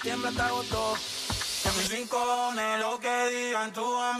septiembre hasta agosto. En mis rincones, lo que digan tu amor.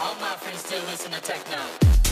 All my friends still listen to techno.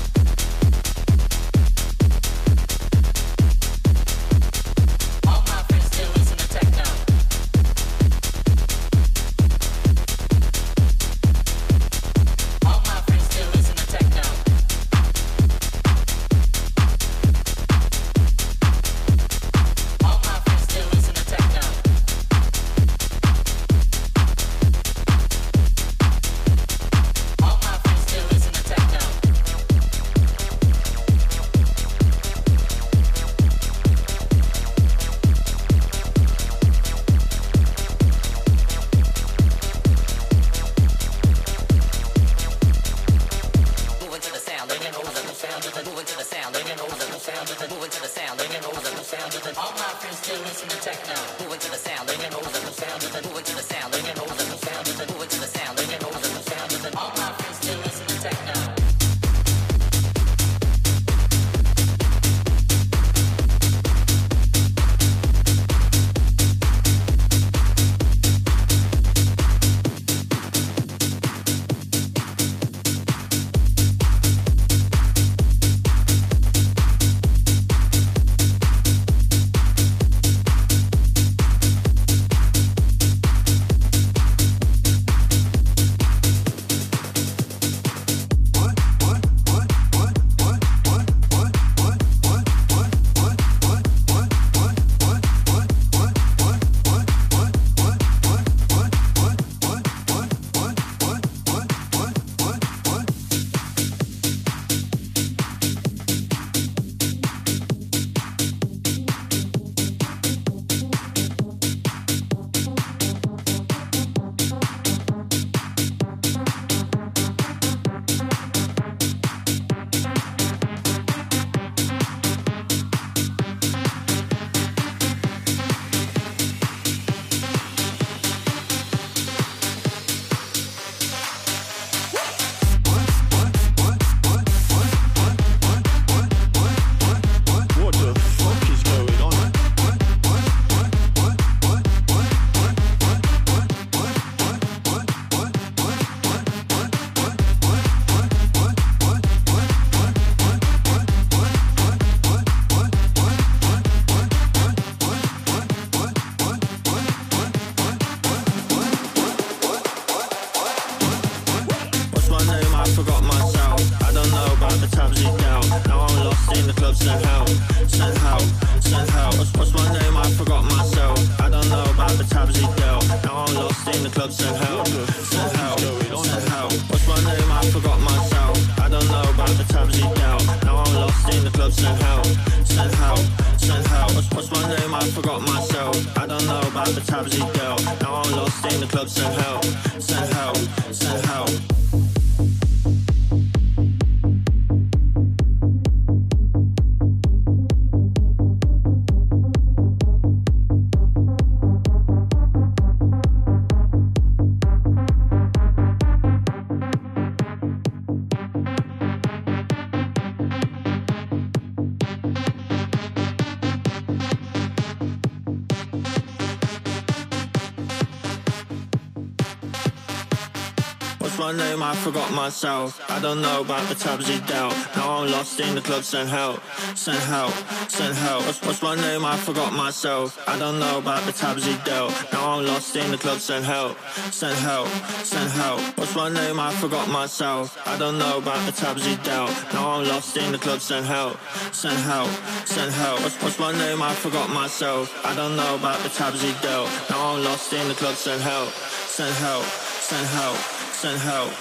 I forgot myself. I don't know about the tabs he dealt. Now I'm lost in the club, send help, send help, send help. What's, what's my name? I forgot myself. I don't know about the tabs he dealt. Now I'm lost in the club, send help, send help, send help. What's my name? I forgot myself. I don't know about the tabs he dealt. Now I'm lost in the club, send help, send help, send help. What's, what's my name? I forgot myself. I don't know about the tabs he dealt. Now I'm lost in the club, send help, send help, send help, send help,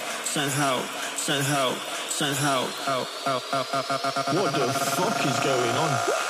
help, send help, help, help, help, help, help, help. What the fuck is going on?